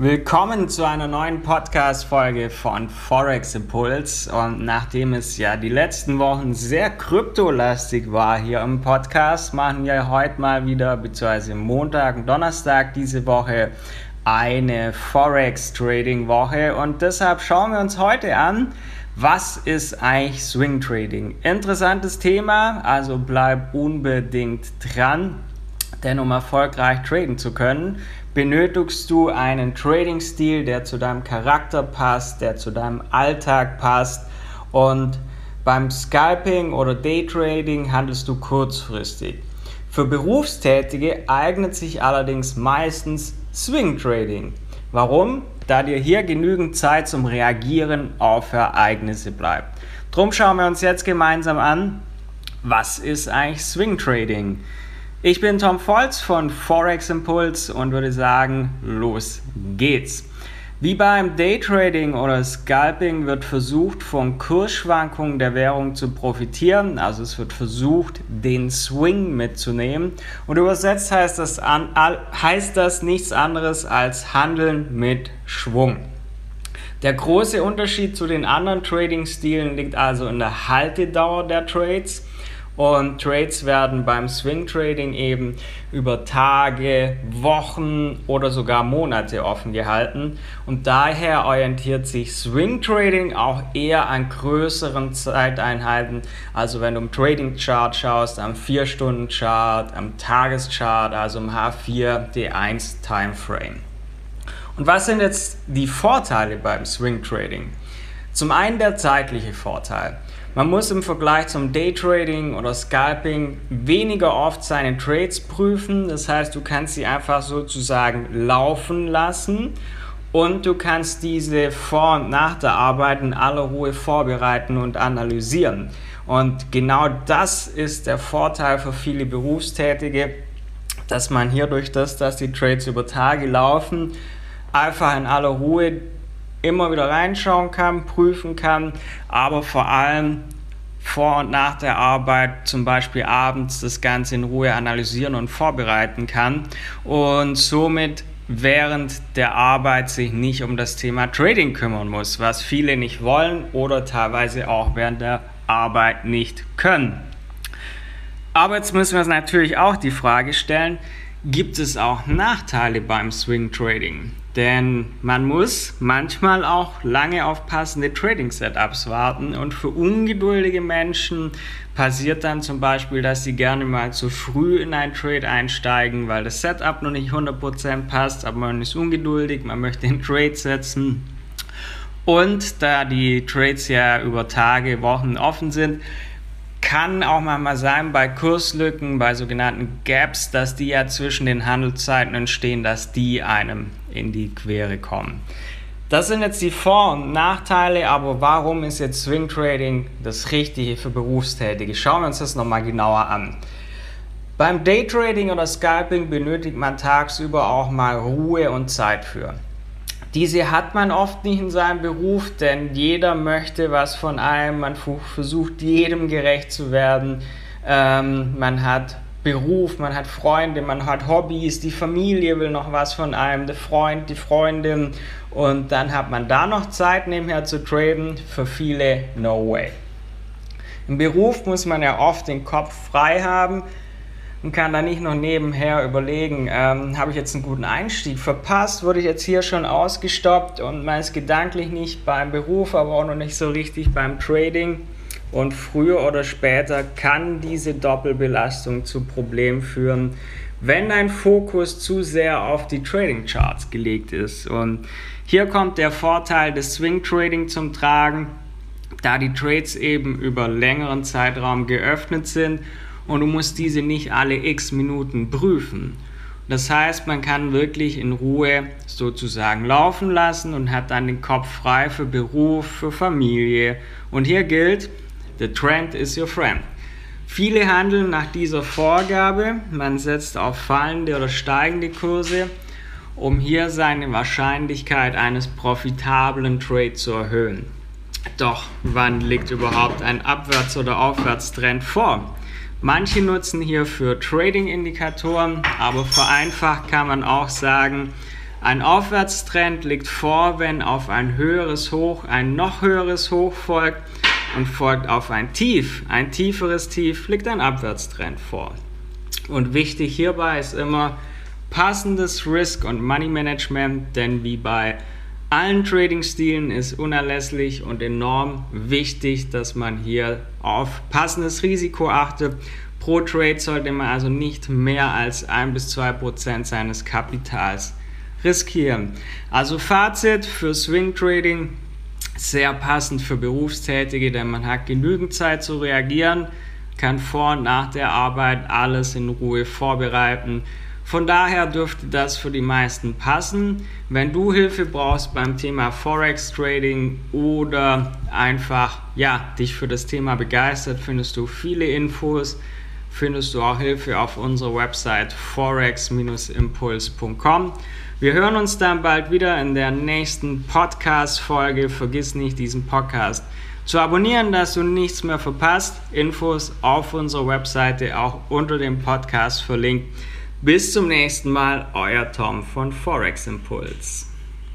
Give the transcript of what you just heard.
Willkommen zu einer neuen Podcast-Folge von Forex Impuls. Und nachdem es ja die letzten Wochen sehr kryptolastig war hier im Podcast, machen wir heute mal wieder, beziehungsweise Montag und Donnerstag diese Woche, eine Forex Trading Woche. Und deshalb schauen wir uns heute an, was ist eigentlich Swing Trading? Interessantes Thema, also bleib unbedingt dran. Denn um erfolgreich traden zu können, benötigst du einen Trading-Stil, der zu deinem Charakter passt, der zu deinem Alltag passt. Und beim Scalping oder Daytrading handelst du kurzfristig. Für Berufstätige eignet sich allerdings meistens Swing Trading. Warum? Da dir hier genügend Zeit zum Reagieren auf Ereignisse bleibt. Drum schauen wir uns jetzt gemeinsam an, was ist eigentlich Swing Trading? Ich bin Tom Volz von Forex Impulse und würde sagen, los geht's. Wie beim Daytrading oder Scalping wird versucht, von Kursschwankungen der Währung zu profitieren. Also es wird versucht, den Swing mitzunehmen. Und übersetzt heißt das, an, heißt das nichts anderes als Handeln mit Schwung. Der große Unterschied zu den anderen Trading-Stilen liegt also in der Haltedauer der Trades. Und Trades werden beim Swing Trading eben über Tage, Wochen oder sogar Monate offen gehalten. Und daher orientiert sich Swing Trading auch eher an größeren Zeiteinheiten. Also wenn du im Trading Chart schaust, am 4-Stunden-Chart, am Tageschart, also im H4, D1 Timeframe. Und was sind jetzt die Vorteile beim Swing Trading? Zum einen der zeitliche Vorteil. Man muss im Vergleich zum Daytrading oder Scalping weniger oft seine Trades prüfen. Das heißt, du kannst sie einfach sozusagen laufen lassen und du kannst diese vor und nach der Arbeit in aller Ruhe vorbereiten und analysieren. Und genau das ist der Vorteil für viele Berufstätige, dass man hier durch das, dass die Trades über Tage laufen, einfach in aller Ruhe immer wieder reinschauen kann, prüfen kann, aber vor allem vor und nach der Arbeit, zum Beispiel abends, das Ganze in Ruhe analysieren und vorbereiten kann und somit während der Arbeit sich nicht um das Thema Trading kümmern muss, was viele nicht wollen oder teilweise auch während der Arbeit nicht können. Aber jetzt müssen wir uns natürlich auch die Frage stellen, gibt es auch Nachteile beim Swing Trading? Denn man muss manchmal auch lange auf passende Trading-Setups warten und für ungeduldige Menschen passiert dann zum Beispiel, dass sie gerne mal zu früh in ein Trade einsteigen, weil das Setup noch nicht 100% passt, aber man ist ungeduldig, man möchte den Trade setzen. Und da die Trades ja über Tage, Wochen offen sind, kann auch mal sein bei Kurslücken, bei sogenannten Gaps, dass die ja zwischen den Handelszeiten entstehen, dass die einem in die Quere kommen. Das sind jetzt die Vor- und Nachteile, aber warum ist jetzt Swing Trading das Richtige für Berufstätige? Schauen wir uns das nochmal genauer an. Beim Daytrading oder Scalping benötigt man tagsüber auch mal Ruhe und Zeit für. Diese hat man oft nicht in seinem Beruf, denn jeder möchte was von einem, man versucht jedem gerecht zu werden, ähm, man hat Beruf, man hat Freunde, man hat Hobbys, die Familie will noch was von einem, der Freund, die Freundin. Und dann hat man da noch Zeit nebenher zu traden, für viele no way. Im Beruf muss man ja oft den Kopf frei haben, und kann da nicht noch nebenher überlegen, ähm, habe ich jetzt einen guten Einstieg verpasst, wurde ich jetzt hier schon ausgestoppt und man ist gedanklich nicht beim Beruf, aber auch noch nicht so richtig beim Trading. Und früher oder später kann diese Doppelbelastung zu Problemen führen, wenn dein Fokus zu sehr auf die Trading Charts gelegt ist. Und hier kommt der Vorteil des Swing Trading zum Tragen, da die Trades eben über längeren Zeitraum geöffnet sind und du musst diese nicht alle x Minuten prüfen. Das heißt, man kann wirklich in Ruhe sozusagen laufen lassen und hat dann den Kopf frei für Beruf, für Familie. Und hier gilt, the trend is your friend. Viele handeln nach dieser Vorgabe. Man setzt auf fallende oder steigende Kurse, um hier seine Wahrscheinlichkeit eines profitablen Trades zu erhöhen. Doch wann liegt überhaupt ein Abwärts- oder Aufwärtstrend vor? Manche nutzen hierfür Trading-Indikatoren, aber vereinfacht kann man auch sagen, Ein Aufwärtstrend liegt vor, wenn auf ein höheres Hoch ein noch höheres Hoch folgt und folgt auf ein Tief. Ein tieferes Tief liegt ein Abwärtstrend vor. Und wichtig hierbei ist immer passendes Risk- und Money-Management, denn wie bei allen Trading-Stilen ist unerlässlich und enorm wichtig, dass man hier auf passendes Risiko achtet. Pro Trade sollte man also nicht mehr als 1 bis 2 Prozent seines Kapitals riskieren. Also Fazit für Swing Trading sehr passend für Berufstätige, denn man hat genügend Zeit zu reagieren, kann vor und nach der Arbeit alles in Ruhe vorbereiten. Von daher dürfte das für die meisten passen. Wenn du Hilfe brauchst beim Thema Forex Trading oder einfach ja, dich für das Thema begeistert, findest du viele Infos findest du auch Hilfe auf unserer Website forex-impuls.com. Wir hören uns dann bald wieder in der nächsten Podcast-Folge. Vergiss nicht, diesen Podcast zu abonnieren, dass du nichts mehr verpasst. Infos auf unserer Webseite auch unter dem Podcast verlinkt. Bis zum nächsten Mal, euer Tom von Forex Impuls.